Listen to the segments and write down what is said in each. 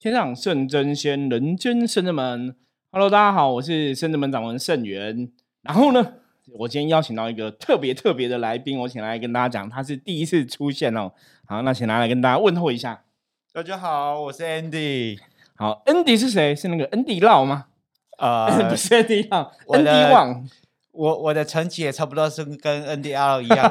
天上圣真仙，人间圣真门。Hello，大家好，我是圣真门掌门圣元。然后呢，我今天邀请到一个特别特别的来宾，我请来跟大家讲，他是第一次出现哦。好，那请他来跟大家问候一下。大家好，我是 Andy。好，Andy 是谁？是那个 Andy Lau 吗？呃，不是 Andy Lau，Andy 旺。我我的成绩也差不多是跟 Andy Lau 一样。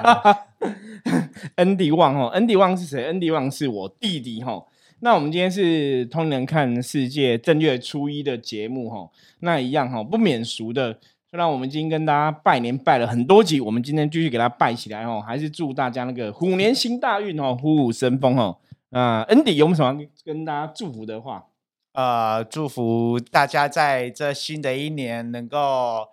Andy 旺哦，Andy 旺是谁？Andy 旺是我弟弟哈。那我们今天是通人看世界正月初一的节目哈，那一样哈不免俗的，虽然我们今天跟大家拜年拜了很多集，我们今天继续给他拜起来哦，还是祝大家那个虎年行大运哦，虎虎生风哦。啊，Andy 有没有什么跟大家祝福的话？呃，祝福大家在这新的一年能够。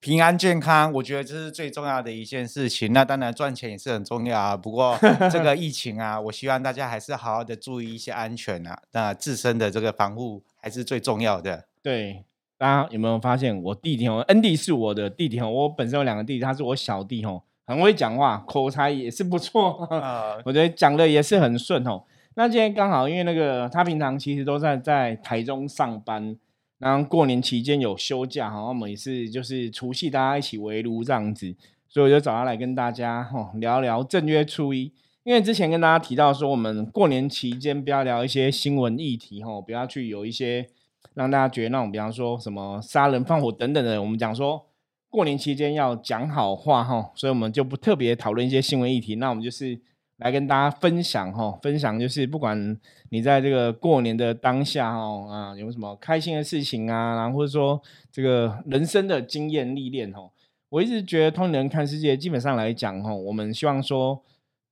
平安健康，我觉得这是最重要的一件事情。那当然赚钱也是很重要啊。不过这个 疫情啊，我希望大家还是好好的注意一些安全啊。那自身的这个防护还是最重要的。对，大家有没有发现我弟弟哦恩弟是我的弟弟哦。我本身有两个弟弟，他是我小弟哦，很会讲话，口才也是不错。我觉得讲的也是很顺哦。那今天刚好因为那个他平常其实都在在台中上班。然后过年期间有休假哈，我们也是就是除夕大家一起围炉这样子，所以我就找他来跟大家哈聊聊正月初一。因为之前跟大家提到说，我们过年期间不要聊一些新闻议题哈，不要去有一些让大家觉得那种，比方说什么杀人放火等等的。我们讲说过年期间要讲好话哈，所以我们就不特别讨论一些新闻议题。那我们就是。来跟大家分享哈，分享就是不管你在这个过年的当下哈啊，有什么开心的事情啊，然后或者说这个人生的经验历练哈，我一直觉得通人看世界，基本上来讲哈，我们希望说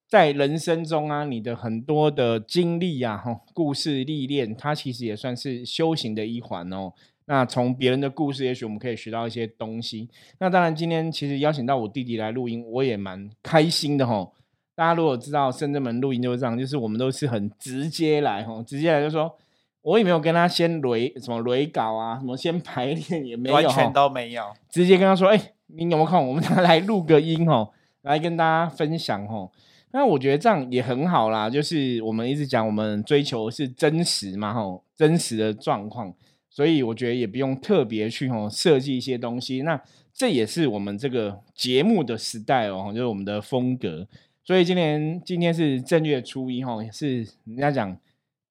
在人生中啊，你的很多的经历啊哈，故事历练，它其实也算是修行的一环哦。那从别人的故事，也许我们可以学到一些东西。那当然，今天其实邀请到我弟弟来录音，我也蛮开心的哈。大家如果知道深圳门录音就是这样，就是我们都是很直接来哈，直接来就说，我也没有跟他先雷什么雷稿啊，什么先排练也没有，完全都没有，直接跟他说，哎，你有没有空？我们 来录个音哦，来跟大家分享哦。那我觉得这样也很好啦，就是我们一直讲我们追求是真实嘛吼，真实的状况，所以我觉得也不用特别去吼设计一些东西。那这也是我们这个节目的时代哦，就是我们的风格。所以今年今天是正月初一哈，是人家讲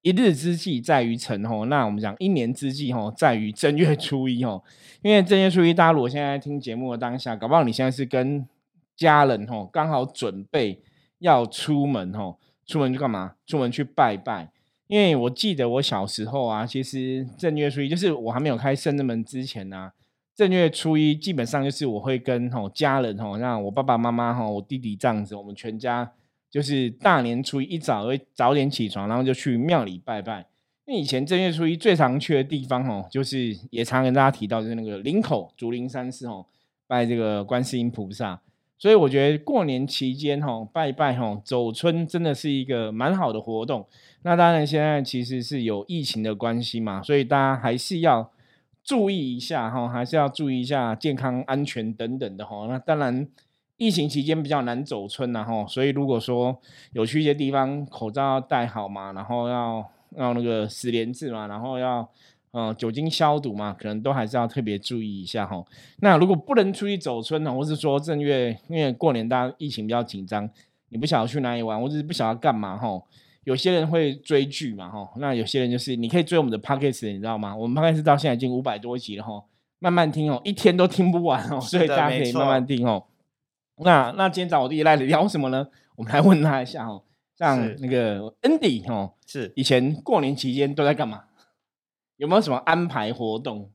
一日之计在于晨吼，那我们讲一年之计吼在于正月初一吼。因为正月初一，大家如果现在听节目的当下，搞不好你现在是跟家人吼刚好准备要出门吼，出门去干嘛？出门去拜拜。因为我记得我小时候啊，其实正月初一就是我还没有开圣人门之前呢。正月初一，基本上就是我会跟吼家人吼，像我爸爸妈妈吼，我弟弟这样子，我们全家就是大年初一一早会早点起床，然后就去庙里拜拜。因为以前正月初一最常去的地方吼，就是也常跟大家提到，就是那个林口竹林山寺吼，拜这个观世音菩萨。所以我觉得过年期间吼拜拜吼走春真的是一个蛮好的活动。那当然现在其实是有疫情的关系嘛，所以大家还是要。注意一下哈，还是要注意一下健康安全等等的哈。那当然，疫情期间比较难走村然后，所以如果说有去一些地方，口罩要戴好嘛，然后要要那个十连字嘛，然后要呃酒精消毒嘛，可能都还是要特别注意一下哈。那如果不能出去走村呢，或是说正月因为过年大家疫情比较紧张，你不晓得去哪里玩，或者是不晓得干嘛哈。有些人会追剧嘛，哈，那有些人就是你可以追我们的 podcast，你知道吗？我们 podcast 到现在已经五百多集了，哈，慢慢听哦，一天都听不完哦，所以大家可以慢慢听哦。那那今天找我弟来聊什么呢？我们来问他一下哦，像那个 Andy 哦，是以前过年期间都在干嘛？有没有什么安排活动？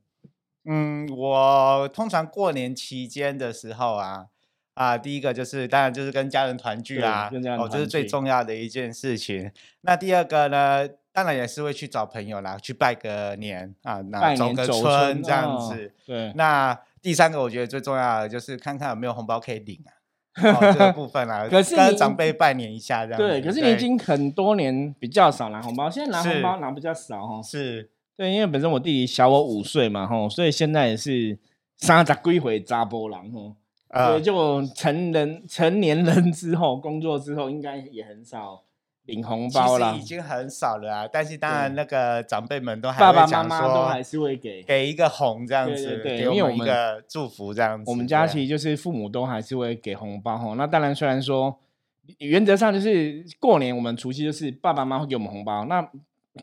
嗯，我通常过年期间的时候啊。啊，第一个就是当然就是跟家人团聚啦，哦，这是最重要的一件事情。那第二个呢，当然也是会去找朋友啦，去拜个年啊，那走个村这样子。对。那第三个我觉得最重要的就是看看有没有红包可以领啊，这个部分啊，跟长辈拜年一下这样。对，可是你已经很多年比较少拿红包，现在拿红包拿比较少哦。是。对，因为本身我弟弟小我五岁嘛，吼，所以现在也是三十几回扎波郎吼。对，就成人成年人之后，工作之后，应该也很少领红包了其实已，经很少了啊。但是当然，那个长辈们都还爸爸妈妈都还，是会给。给一个红这样子，对对给我们一因为我们个祝福这样子。我们家其实就是父母都还是会给红包哈。那当然，虽然说原则上就是过年我们除夕就是爸爸妈妈会给我们红包，那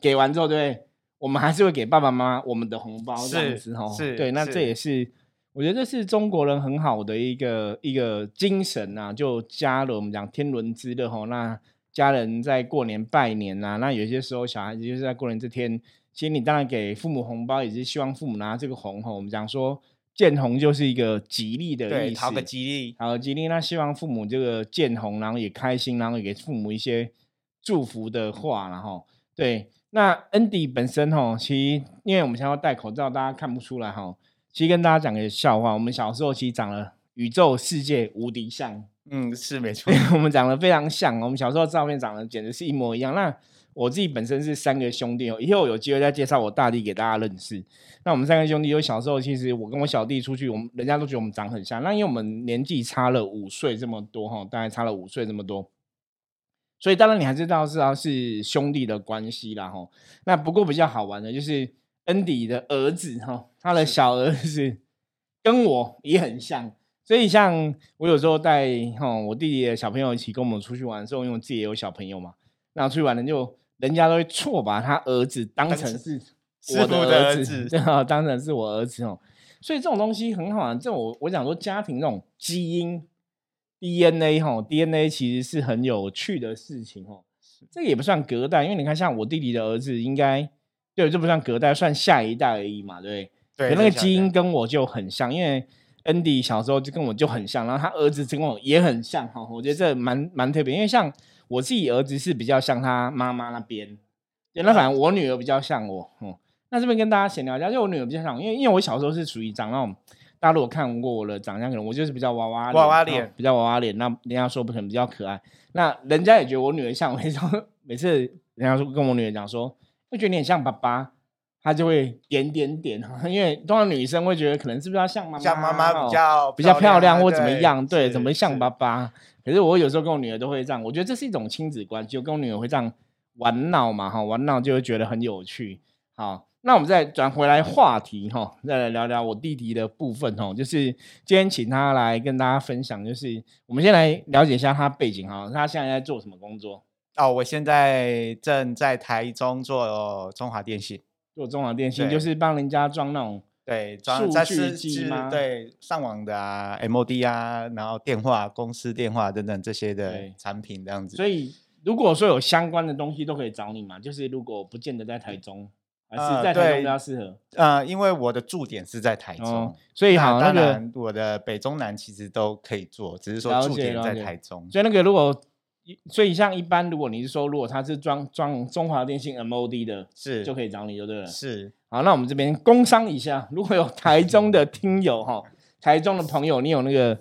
给完之后，对？我们还是会给爸爸妈妈我们的红包这样子哈。是对，那这是也是我觉得这是中国人很好的一个一个精神呐、就加了我们讲天伦之乐哈。那家人在过年拜年呐、那有些时候小孩子就是在过年这天，其实你当然给父母红包，也是希望父母拿这个红哈。我们讲说见红就是一个吉利的对，意思，讨个吉利。好吉利。那希望父母这个见红，然后也开心，然后也给父母一些祝福的话，然后对。那 Andy 本身哈，其实因为我们现在要戴口罩，大家看不出来哈。其实跟大家讲个笑话，我们小时候其实长了宇宙世界无敌像，嗯，是没错。我们长得非常像。我们小时候照片长得简直是一模一样。那我自己本身是三个兄弟哦，以后有机会再介绍我大弟给大家认识。那我们三个兄弟，有小时候其实我跟我小弟出去，我们人家都觉得我们长很像。那因为我们年纪差了五岁这么多哈，大概差了五岁这么多，所以当然你还知道知道是兄弟的关系啦哈。那不过比较好玩的就是恩迪的儿子哈，他的小儿子跟我也很像。所以像我有时候带哈我弟弟的小朋友一起跟我们出去玩的时候，因为我自己也有小朋友嘛，那出去玩人就人家都会错把他儿子当当成成是我的儿子，当成是我儿子哦。所以这种东西很好玩，这种我我讲说家庭这种基因 DNA 哈 DNA 其实是很有趣的事情哦。这个也不算隔代，因为你看像我弟弟的儿子，应该对这不算隔代，算下一代而已嘛，对。不对？对，可那个基因跟我就很像，因为 Andy 小时候就跟我就很像，然后他儿子跟我也很像哈，我觉得这蛮蛮特别，因为像我自己儿子是比较像他妈妈那边，对，那反正我女儿比较像我，嗯、那这边跟大家闲聊一下，就我女儿比较像我，因为因为我小时候是属于长那种，大家如果看过我的长相，可能我就是比较娃娃哦娃娃脸比较娃娃脸，那人家说不可能比较可爱，那人家也觉得我女儿像我，那 种每次人家说跟我女儿讲说，会觉得你很像爸爸。他就会点点点，因为通常女生会觉得可能是不是要像妈妈，像妈妈哦比较比较漂亮啊或怎么样，对，是怎么像爸爸？可是我有时候跟我女儿都会这样，我觉得这是一种亲子关系，我跟我女儿会这样玩闹嘛，哈，玩闹就会觉得很有趣。好，那我们再转回来话题哈，再来聊聊我弟弟的部分哦，就是今天请他来跟大家分享，就是我们先来了解一下他背景哈，他现在在做什么工作？哦，我现在正在台中做中华电信，做中华电信，就是帮人家装那种对，数装在据是是机吗对，上网的啊，MOD 啊，然后电话、公司电话等等这些的对产品这样子。所以如果说有相关的东西都可以找你嘛，就是如果不见得在台中，还是呃在台中比较适合。呃，因为我的驻点是在台中，哦，所以好那当个，然我的北中南其实都可以做，只是说了驻点在台中。所以那个如果，所以像一般如果你是说，如果他是装装中华电信 MOD 的，是就可以找你就对了。是，好，那我们这边工商一下，如果有台中的听友哈，台中的朋友，你有那个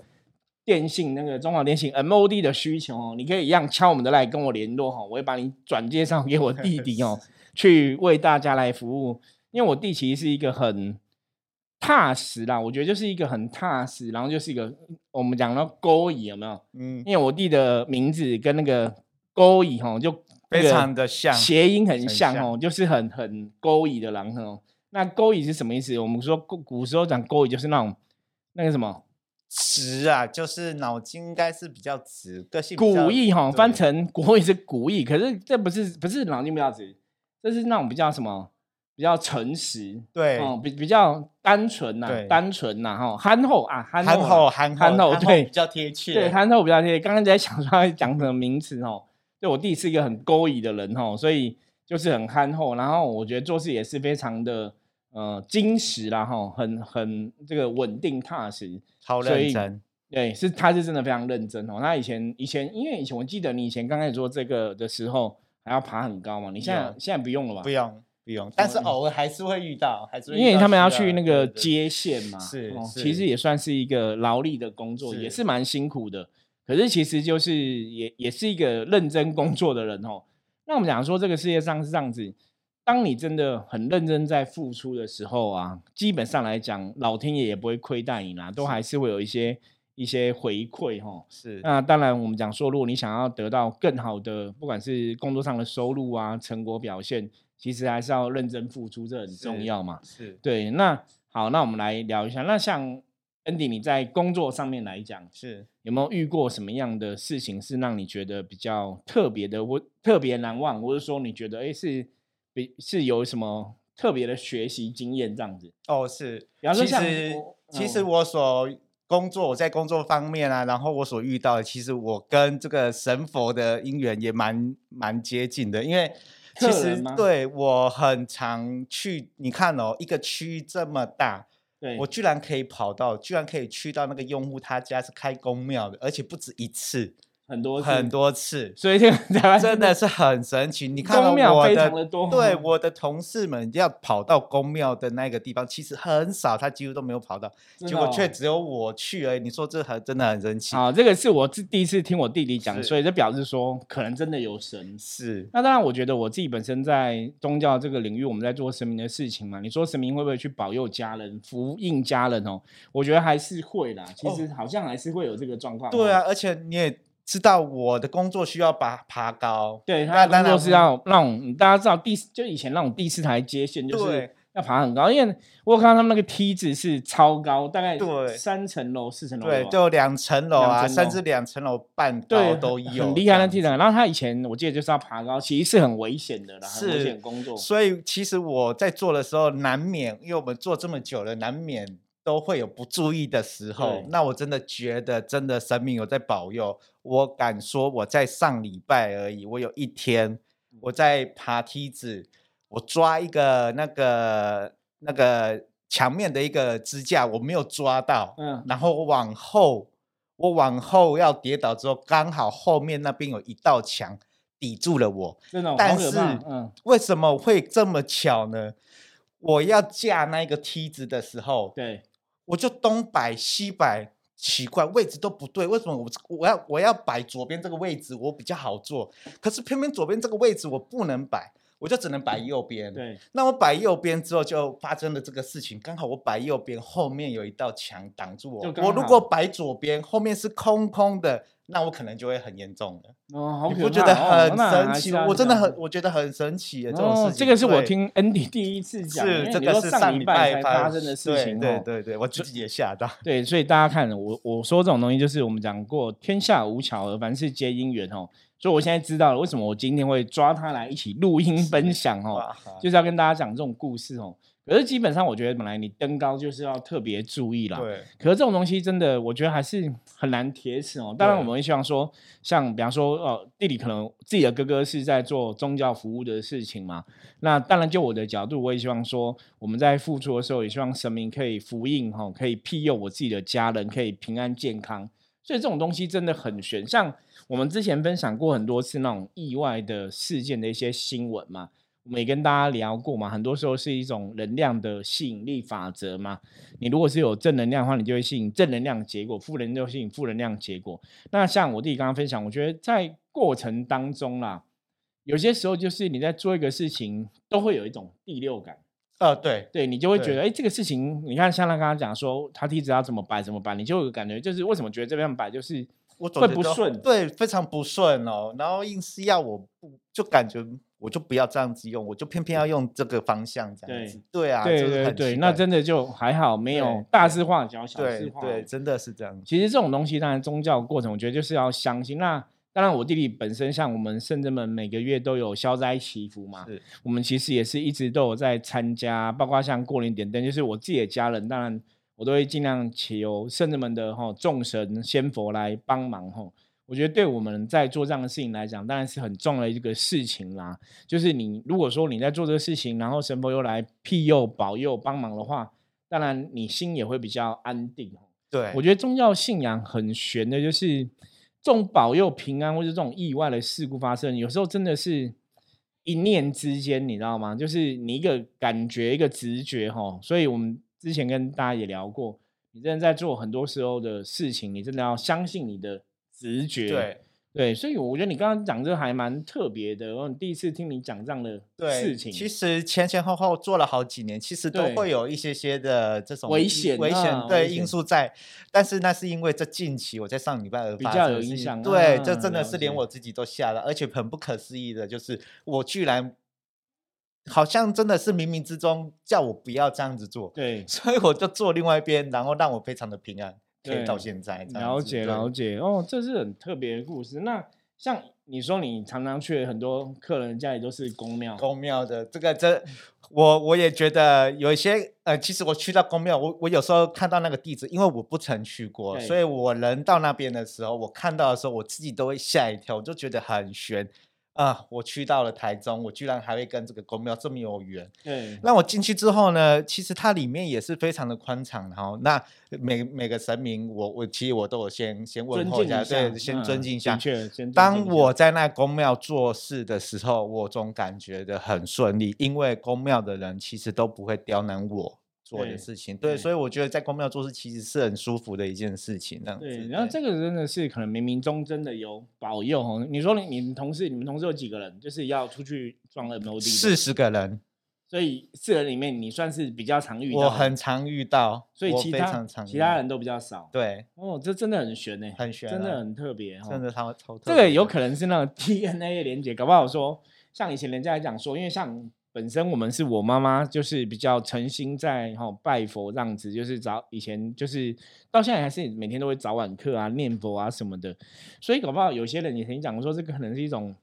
电信那个中华电信 MOD 的需求哦，你可以一样敲我们的来跟我联络哈，我会把你转介绍给我弟弟哦，去为大家来服务。因为我弟其实是一个很踏实啦，我觉得就是一个很踏实，然后就是一个我们讲到勾引有没有？嗯，因为我弟的名字跟那个勾引哈，就非常的像谐音很很像像哦，就是很很勾引的狼哦。那勾引是什么意思？我们说古古时候讲勾引就是那种那个什么直啊，就是脑筋应该是比较直，个性古意哈，翻成 国语是古意，可是这不是不是脑筋比较直，这是那种比较什么比较诚实，对哦，比比较单纯呐、对单纯呐，哈，憨厚啊，憨憨厚憨憨厚对比较贴切，对，憨厚比较贴切。刚刚在想说要讲什么名词哦，对我弟是一个很勾引的人哦，所以就是很憨厚，然后我觉得做事也是非常的呃矜持啦哈，很很这个稳定踏实。超认真。对，是他是真的非常认真哦。他以前以前因为以前我记得你以前刚开始做这个的时候还要爬很高嘛，你现在有现在不用了吧？不用不用，但是嗯偶尔还是会遇到，还是因为他们要去那个接线嘛，是哦，是其实也算是一个劳力的工作，也是是蛮辛苦的。可是其实就是也也是一个认真工作的人哦。那我们讲说这个世界上是这样子，当你真的很认真在付出的时候啊，基本上来讲，老天爷也不会亏待你啦，都还是会有一些一些回馈哈。是那当然，我们讲说，如果你想要得到更好的，不管是工作上的收入啊、成果表现，其实还是要认真付出，这很重要嘛。是对，那好，那我们来聊一下。那像 Andy，你在工作上面来讲，是，有没有遇过什么样的事情是让你觉得比较特别的，或特别难忘，或者说你觉得哎是比是有什么特别的学习经验这样子？哦是。比方说像其实我其实嗯我所工作，我在工作方面啊，然后我所遇到的，其实我跟这个神佛的因缘也蛮蛮接近的，因为其实对我很常去，你看哦，一个区域这么大，对，我居然可以跑到，居然可以去到那个用户他家是开公庙的，而且不止一次，很多很，多次，所以这个台湾真的是很神奇。你看到我的常的多，对，我的同事们要跑到公庙的那个地方，其实很少，他几乎都没有跑到，结果却哦只有我去而已。你说这很真的很神奇。啊，这个是我自第一次听我弟弟讲，所以这表示说可能真的有神。是那当然，我觉得我自己本身在宗教这个领域，我们在做神明的事情嘛。你说神明会不会去保佑家人、福应家人哦？我觉得还是会啦。其实好像还是会有这个状况。哦对啊，，而且你也知道我的工作需要爬爬高，对，那他工作是要那种大家知道第四就以前那种第四台接线，就是要爬很高，因为我有看到他们那个梯子是超高，大概对三层楼、四层楼对，啊，就两层楼啊，甚至两层楼半高都有，很厉害的梯子。然后他以前我记得就是要爬高，其实是很危险的啦，很危险工作。所以其实我在做的时候，难免因为我们做这么久了，难免都会有不注意的时候。那我真的觉得，真的神明有在保佑。我敢说，我在上礼拜而已，我有一天我在爬梯子，我抓一个那个那个墙面的一个支架，我没有抓到，嗯，然后我往后，我往后要跌倒之后，刚好后面那边有一道墙抵住了我。这种但是嗯，为什么会这么巧呢？我要架那个梯子的时候，对，我就东摆西摆，奇怪位置都不对，为什么我我要我要摆左边这个位置我比较好做，可是偏偏左边这个位置我不能摆，我就只能摆右边。对，那我摆右边之后，就发生了这个事情。刚好我摆右边，后面有一道墙挡住我。我如果摆左边，后面是空空的，那我可能就会很严重了。哦，你不觉得哦很神奇吗？我真的很，我觉得很神奇耶，这种事情。，哦这个是我对听 Andy 第一次讲是这个上是上礼拜才发发生的事情，哦对对对，我自己也吓到。对，所以大家看我我说这种东西，就是我们讲过天下无巧合，凡事皆因缘哦。所以我现在知道了为什么我今天会抓他来一起录音分享哦，就是要跟大家讲这种故事哦。可是基本上我觉得本来你登高就是要特别注意啦，对可是这种东西真的，我觉得还是很难铁齿哦。当然，我们会希望说，像比方说，呃，弟弟可能自己的哥哥是在做宗教服务的事情嘛。那当然，就我的角度，我也希望说，我们在付出的时候，也希望神明可以福应哈，可以庇佑我自己的家人，可以平安健康。所以这种东西真的很玄。像我们之前分享过很多次那种意外的事件的一些新闻嘛。我们也跟大家聊过嘛，很多时候是一种能量的吸引力法则嘛。你如果是有正能量的话，你就会吸引正能量的结果；负能量就吸引负能量的结果。那像我弟弟刚刚分享，我觉得在过程当中啦，有些时候就是你在做一个事情，都会有一种第六感，呃，对对你就会觉得，哎，这个事情，你看像他刚刚讲说，他梯子要怎么摆怎么摆，你就有感觉，就是为什么觉得这边摆就是会我总觉得不顺对，非常不顺哦。然后硬是要我不，就感觉我就不要这样子用，我就偏偏要用这个方向这样子。对啊，对就是对对，那真的就还好，没有大事化小，小事化对对，真的是这样。其实这种东西，当然宗教过程，我觉得就是要相信。那当然，我弟弟本身像我们圣人们每个月都有消灾祈福嘛，我们其实也是一直都有在参加，包括像过年点灯，就是我自己的家人，当然我都会尽量求圣人们的哈众神仙佛来帮忙哈。我觉得对我们在做这样的事情来讲，当然是很重要的一个事情啦。就是你如果说你在做这个事情，然后神佛又来庇佑、保佑、帮忙的话，当然你心也会比较安定。对，我觉得宗教信仰很玄的，就是这种保佑平安或者这种意外的事故发生，有时候真的是一念之间，你知道吗？就是你一个感觉、一个直觉哈。所以我们之前跟大家也聊过，你真的在做很多时候的事情，你真的要相信你的直觉。对对，所以我觉得你刚刚讲这个还蛮特别的，我第一次听你讲这样的，事情。其实前前后后做了好几年，其实都会有一些些的这种危险危险对因素在。但是那是因为这近期我在上礼拜而比较有影响对，啊这真的是连我自己都吓了，而且很不可思议的，就是我居然好像真的是冥冥之中叫我不要这样子做，对，所以我就做另外一边，然后让我非常的平安，可以到对现在了解了解。哦，这是很特别的故事。那像你说，你常常去很多客人家里都是公庙，公庙的这个这，我我也觉得有一些呃，其实我去到公庙，我我有时候看到那个地址，因为我不曾去过，所以我人到那边的时候，我看到的时候，我自己都会吓一跳，我就觉得很悬啊！我去到了台中，我居然还会跟这个宫庙这么有缘。对，那我进去之后呢，其实它里面也是非常的宽敞，然后那每每个神明我，我其实我都有先先问尊候一下，对，先尊嗯敬一下。当我在那宫庙做事的时候，我总感觉的很顺利，因为宫庙的人其实都不会刁难我做对的事情，对，对所以我觉得在公庙做事其实是很舒服的一件事情，这样子。对，然后这个真的是可能冥冥中真的有保佑哦。你说你你们同事，你们同事有几个人？就是要出去撞 MOD，四十个人，所以四人里面你算是比较常遇到，我很常遇到，所以其他其他人都比较少。对，哦，这真的很悬呢，很悬啊真的很特别哦。真的超超特这个有可能是那种 DNA 的连接，搞不好说，像以前人家来讲说，因为像本身我们是我妈妈，就是比较诚心在哈、拜佛这样子，就是早以前就是到现在还是每天都会早晚课啊、念佛啊什么的，所以搞不好有些人也曾经讲说，这个可能是一种。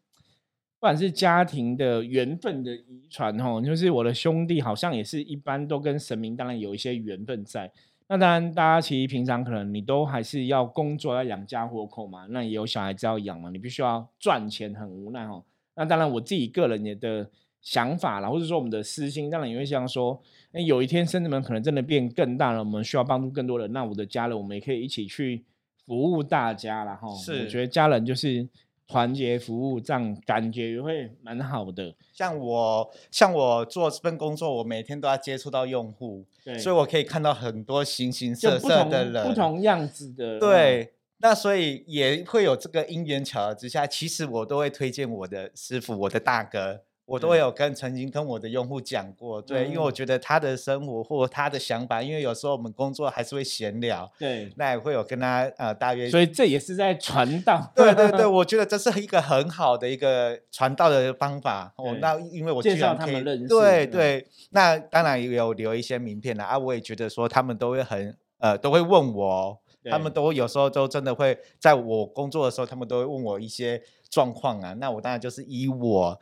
不管是家庭的缘分的遗传哦，就是我的兄弟好像也是一般都跟神明当然有一些缘分在，那当然，大家其实平常可能你都还是要工作，要养家活口嘛，那也有小孩子要养嘛，你必须要赚钱，很无奈哦。那当然，我自己个人也的想法啦，或者说我们的私心，当然也会想说，哎，有一天生子们可能真的变更大了，我们需要帮助更多人，那我的家人我们也可以一起去服务大家啦。哈。是我觉得家人就是团结服务，这样感觉也会蛮好的。像我像我做这份工作，我每天都要接触到用户，对，所以我可以看到很多形形色色的人，不同样子的，嗯对，那所以也会有这个因缘巧合之下，其实我都会推荐我的师傅，我的大哥，我都有跟曾经跟我的用户讲过，对，因为我嗯觉得他的生活或他的想法，因为有时候我们工作还是会闲聊，对，那也会有跟他呃大约。所以这也是在传道。对对对，我觉得这是一个很好的一个传道的方法哦。那因为我介绍居然可以他们认识嗯对对，那当然也有留一些名片的啊。我也觉得说他们都会很呃都会问我哦，他们都有时候都真的会在我工作的时候，他们都会问我一些状况啊。那我当然就是以我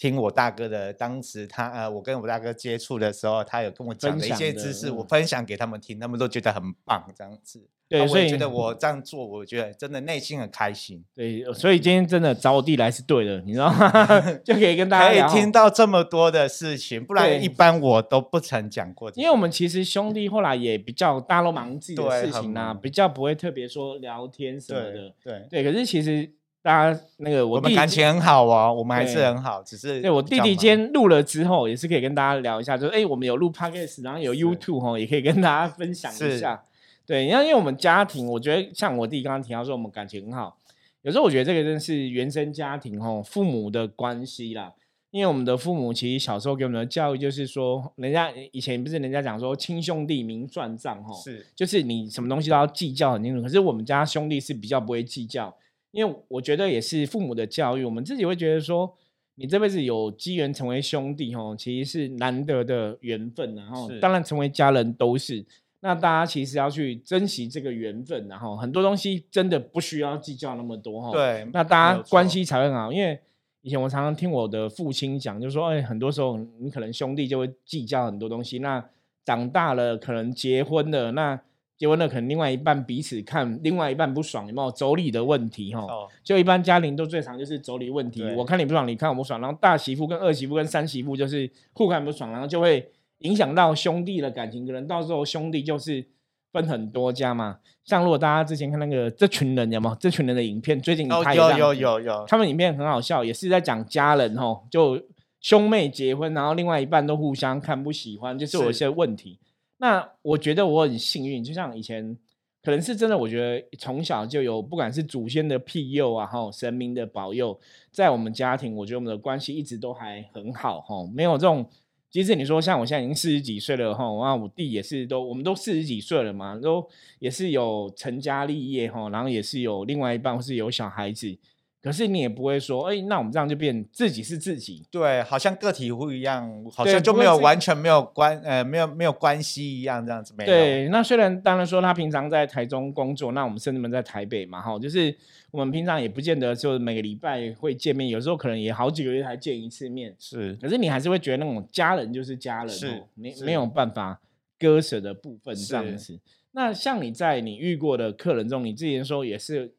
听我大哥的，当时他呃，我跟我大哥接触的时候，他有跟我讲的一些知识，我嗯分享给他们听，他们都觉得很棒，这样子。对所以觉得我这样做，我觉得真的内心很开心，对，所以今天真的找我弟来是对的，你知道吗？就可以跟大家可以听到这么多的事情，不然一般我都不曾讲过。因为我们其实兄弟后来也比较大家都忙自己的事情啦、忙比较不会特别说聊天什么的。对，对，可是其实大家那个我我们感情很好哦，我们还是很好，只是对我弟弟今天录了之后，也是可以跟大家聊一下，就是哎、我们有录 podcast，然后有 YouTube 哈，也可以跟大家分享一下。对，因为因为我们家庭，我觉得像我弟刚刚提到说，我们感情很好。有时候我觉得这个真是原生家庭哦，父母的关系啦。因为我们的父母其实小时候给我们的教育就是说，人家以前不是人家讲说亲兄弟明算账吼，是就是你什么东西都要计较很清楚。可是我们家兄弟是比较不会计较，因为我觉得也是父母的教育，我们自己会觉得说，你这辈子有机缘成为兄弟吼，其实是难得的缘分然后是当然成为家人都是。那大家其实要去珍惜这个缘分，然后很多东西真的不需要计较那么多哈。，对，那大家关错系才会好。因为以前我常常听我的父亲讲，就是说，哎，很多时候你可能兄弟就会计较很多东西。那长大了，可能结婚了，那结婚了，可能另外一半彼此看另外一半不爽，有没有妯娌的问题哈？哦，就一般家庭都最常就是妯娌问题，对我看你不爽，你看我不爽，然后大媳妇跟二媳妇跟三媳妇就是互看不爽，然后就会影响到兄弟的感情，可能到时候兄弟就是分很多家嘛。像如果大家之前看那个这群人有没有这群人的影片，最近有有，有有，他们影片很好笑，也是在讲家人吼，就兄妹结婚，然后另外一半都互相看不喜欢，就是有一些问题。那我觉得我很幸运，就像以前可能是真的，我觉得从小就有，不管是祖先的庇佑啊，哈，神明的保佑，在我们家庭，我觉得我们的关系一直都还很好，哈，没有这种。即使你说像我现在已经四十几岁了，哈，那我弟也是都，我们都四十几岁了嘛，都也是有成家立业，哈，然后也是有另外一半或是有小孩子。可是你也不会说，哎，那我们这样就变自己是自己，对，好像个体户一样，好像就没有完全没有关，呃，没有没有关系一样，这样子没有。对，那虽然当然说他平常在台中工作，那我们甚至们在台北嘛，哈，就是我们平常也不见得就每个礼拜会见面，有时候可能也好几个月才见一次面。是，可是你还是会觉得那种家人就是家人，是，没没有办法割舍的部分这样子。那像你在你遇过的客人中，你之前说也是。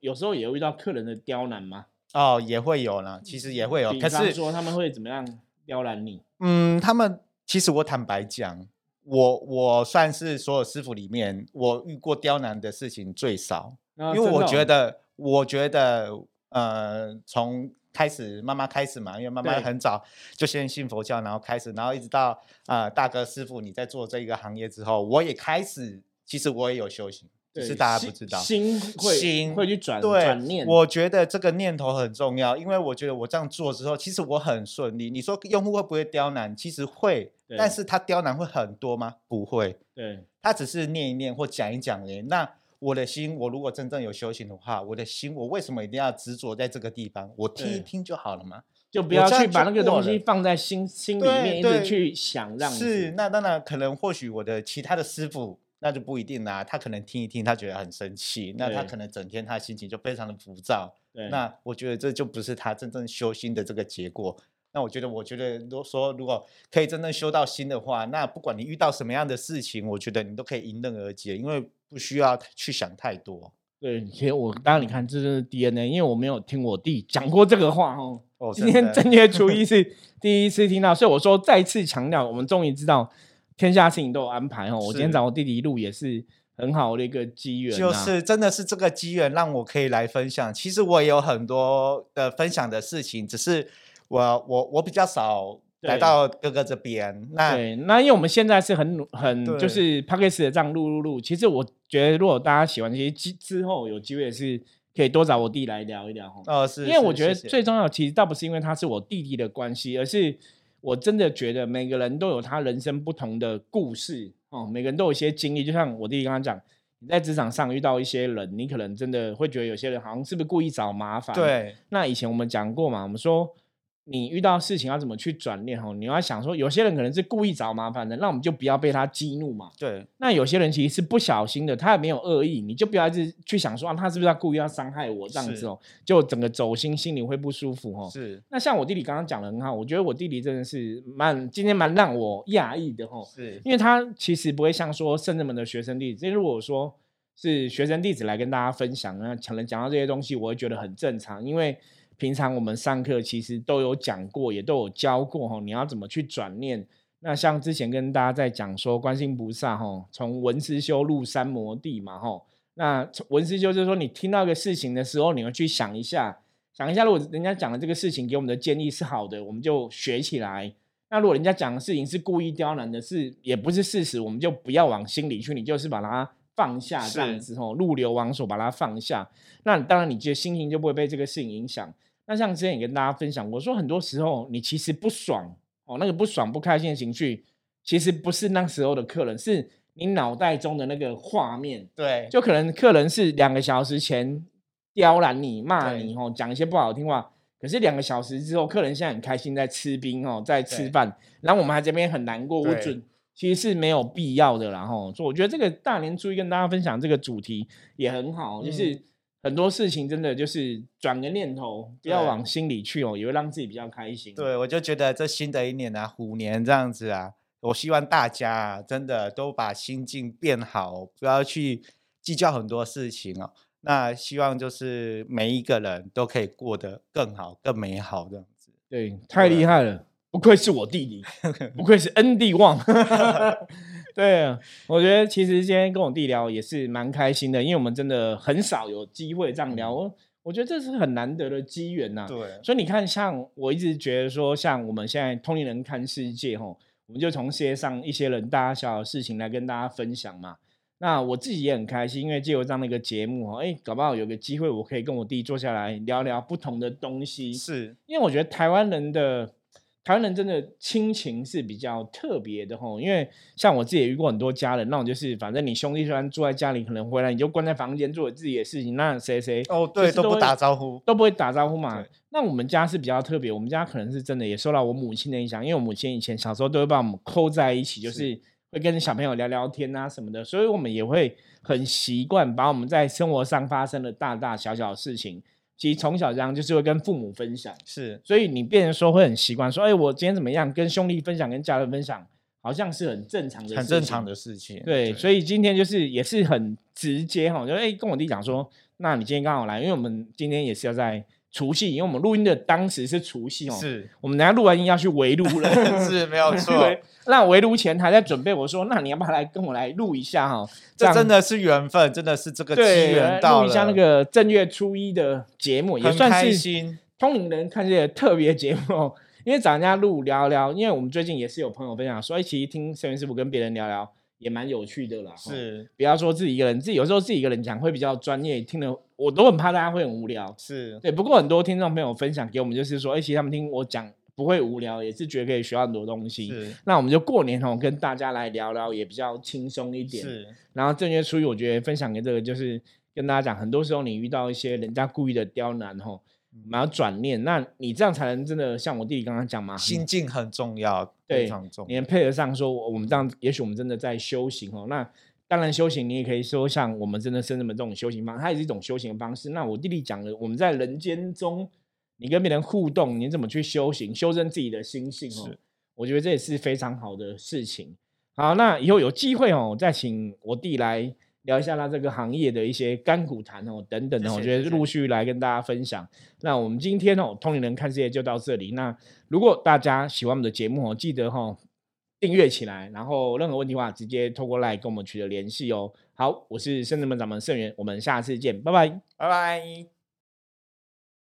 有时候也会遇到客人的刁难吗？哦，也会有呢，其实也会有。可是说他们会怎么样刁难你？嗯，他们其实我坦白讲，我我算是所有师傅里面，我遇过刁难的事情最少。因为我觉得，我觉得，呃，从开始妈妈开始嘛，因为妈妈很早就先信佛教，然后开始，然后一直到啊大哥师傅你在做这一个行业之后，我也开始，其实我也有修行。是大家不知道，心会心会去转转念。我觉得这个念头很重要，因为我觉得我这样做之后，其实我很顺利。你说用户会不会刁难？其实会，但是他刁难会很多吗？不会。对，他只是念一念或讲一讲嘞。那我的心，我如果真正有修行的话，我的心，我为什么一定要执着在这个地方？我听一听就好了嘛，就不要去把那个东西放在心心里面，一直去想。让是，那当然可能或许我的其他的师傅。那就不一定啦，他可能听一听，他觉得很生气，那他可能整天他心情就非常的浮躁。那我觉得这就不是他真正修心的这个结果。那我觉得，我觉得如果说如果可以真正修到心的话，那不管你遇到什么样的事情，我觉得你都可以迎刃而解，因为不需要去想太多。对，其实我当然你看这是 DNA，因为我没有听我弟讲过这个话哦。今天正月初一 是第一次听到，所以我说再次强调，我们终于知道。天下事情都有安排哦。我今天找我弟弟一路也是很好的一个机缘，就是真的是这个机缘让我可以来分享。其实我也有很多的分享的事情，只是我我我比较少来到哥哥这边。那对，那因为我们现在是很很就是 p a c k a g e 的这样录录录。其实我觉得如果大家喜欢这些之之后有机会是可以多找我弟来聊一聊哦。是，因为我觉得最重要其实倒不是因为他是我弟弟的关系，而是。我真的觉得每个人都有他人生不同的故事哦，每个人都有一些经历。就像我弟弟刚刚讲，你在职场上遇到一些人，你可能真的会觉得有些人好像是不是故意找麻烦。对，那以前我们讲过嘛，我们说。你遇到事情要怎么去转念？吼，你要想说，有些人可能是故意找麻烦的，那我们就不要被他激怒嘛。对。那有些人其实是不小心的，他也没有恶意，你就不要一直去想说啊，他是不是要故意要伤害我这样子哦？就整个走心，心里会不舒服哦。是。那像我弟弟刚刚讲的很好，我觉得我弟弟真的是蛮今天蛮让我讶异的哦。是。因为他其实不会像说圣人们的学生弟子，如果说是学生弟子来跟大家分享，那可能讲到这些东西，我会觉得很正常，因为。平常我们上课其实都有讲过，也都有教过哈，你要怎么去转念？那像之前跟大家在讲说，观世菩萨哈，从文思修入三摩地嘛哈。那文思修就是说，你听到一个事情的时候，你要去想一下，想一下，如果人家讲的这个事情给我们的建议是好的，我们就学起来；那如果人家讲的事情是故意刁难的，是也不是事实，我们就不要往心里去，你就是把它放下这样子吼，入流王所把它放下。那当然，你觉得心情就不会被这个事情影响。那像之前也跟大家分享过，说很多时候你其实不爽哦，那个不爽、不开心的情绪，其实不是那时候的客人，是你脑袋中的那个画面。对，就可能客人是两个小时前刁难你、骂你哦，讲一些不好听话，可是两个小时之后，客人现在很开心，在吃冰哦，在吃饭，然后我们还这边很难过，我准其实是没有必要的。然后，所以我觉得这个大年初一跟大家分享这个主题也很好，就是。很多事情真的就是转个念头，不要往心里去哦，也会让自己比较开心。对，我就觉得这新的一年啊，虎年这样子啊，我希望大家啊，真的都把心境变好，不要去计较很多事情哦。那希望就是每一个人都可以过得更好、更美好这样子。对，太厉害了，不愧是我弟弟，不愧是恩弟旺。对，我觉得其实今天跟我弟聊也是蛮开心的，因为我们真的很少有机会这样聊，我我觉得这是很难得的机缘呐。对，所以你看，像我一直觉得说，像我们现在通灵人看世界，吼，我们就从世界上一些人大大小小的事情来跟大家分享嘛。那我自己也很开心，因为借由这样的一个节目哦，哎，搞不好有个机会，我可以跟我弟坐下来聊聊不同的东西。是因为我觉得台湾人的台湾人真的亲情是比较特别的吼，因为像我自己也遇过很多家人，那种就是反正你兄弟虽然住在家里，可能回来你就关在房间做自己的事情，那谁谁哦，对，都不打招呼，都不会打招呼嘛。那我们家是比较特别，我们家可能是真的也受到我母亲的影响，因为我母亲以前小时候都会把我们扣在一起，就是会跟小朋友聊聊天啊什么的，所以我们也会很习惯把我们在生活上发生的大大小小的事情，其实从小这样就是会跟父母分享，是所以你变成说会很习惯说，哎，我今天怎么样，跟兄弟分享，跟家人分享，好像是很正常的，很正常。的事情。对，所以今天就是也是很直接哈，就哎跟我弟讲说，那你今天刚好来，因为我们今天也是要在除夕，因为我们录音的当时是除夕哦，是我们等下录完音要去围炉了，是没有错，那围炉前还在准备，我说那你要不要来跟我来录一下哈？样这真的是缘分，真的是这个机，缘到了，录一下那个正月初一的节目，也算是心。通灵人看这个特别节目哦，因为找人家录聊聊，因为我们最近也是有朋友分享说，哎，其实听圣元师傅跟别人聊聊也蛮有趣的啦。是不要说自己一个人，自己有时候自己一个人讲会比较专业，听了我都很怕大家会很无聊。是，对，不过很多听众朋友分享给我们，就是说，哎，其实他们听我讲不会无聊，也是觉得可以学到很多东西。那我们就过年哦，跟大家来聊聊，也比较轻松一点。是然后正月初一，我觉得分享给这个就是跟大家讲，很多时候你遇到一些人家故意的刁难哦，我们要转念，那你这样才能真的像我弟弟刚刚讲嘛，心境很重要，对非常重你能配得上说，我我们这样，也许我们真的在修行哦。那当然修行，你也可以说像我们真的是那么这种修行方，它也是一种修行的方式。那我弟弟讲了，我们在人间中，你跟别人互动，你怎么去修行，修正自己的心性哦是？我觉得这也是非常好的事情。好，那以后有机会哦，再请我弟来聊一下他这个行业的一些甘苦谈哦，等等的，我觉得陆续来跟大家分享。那我们今天哦，通灵人看世界就到这里。那如果大家喜欢我们的节目哦，记得哈、订阅起来，然后任何问题的话，直接透过 LINE 跟我们取得联系哦。好，我是圣人门掌门盛元，我们下次见，拜拜。拜拜。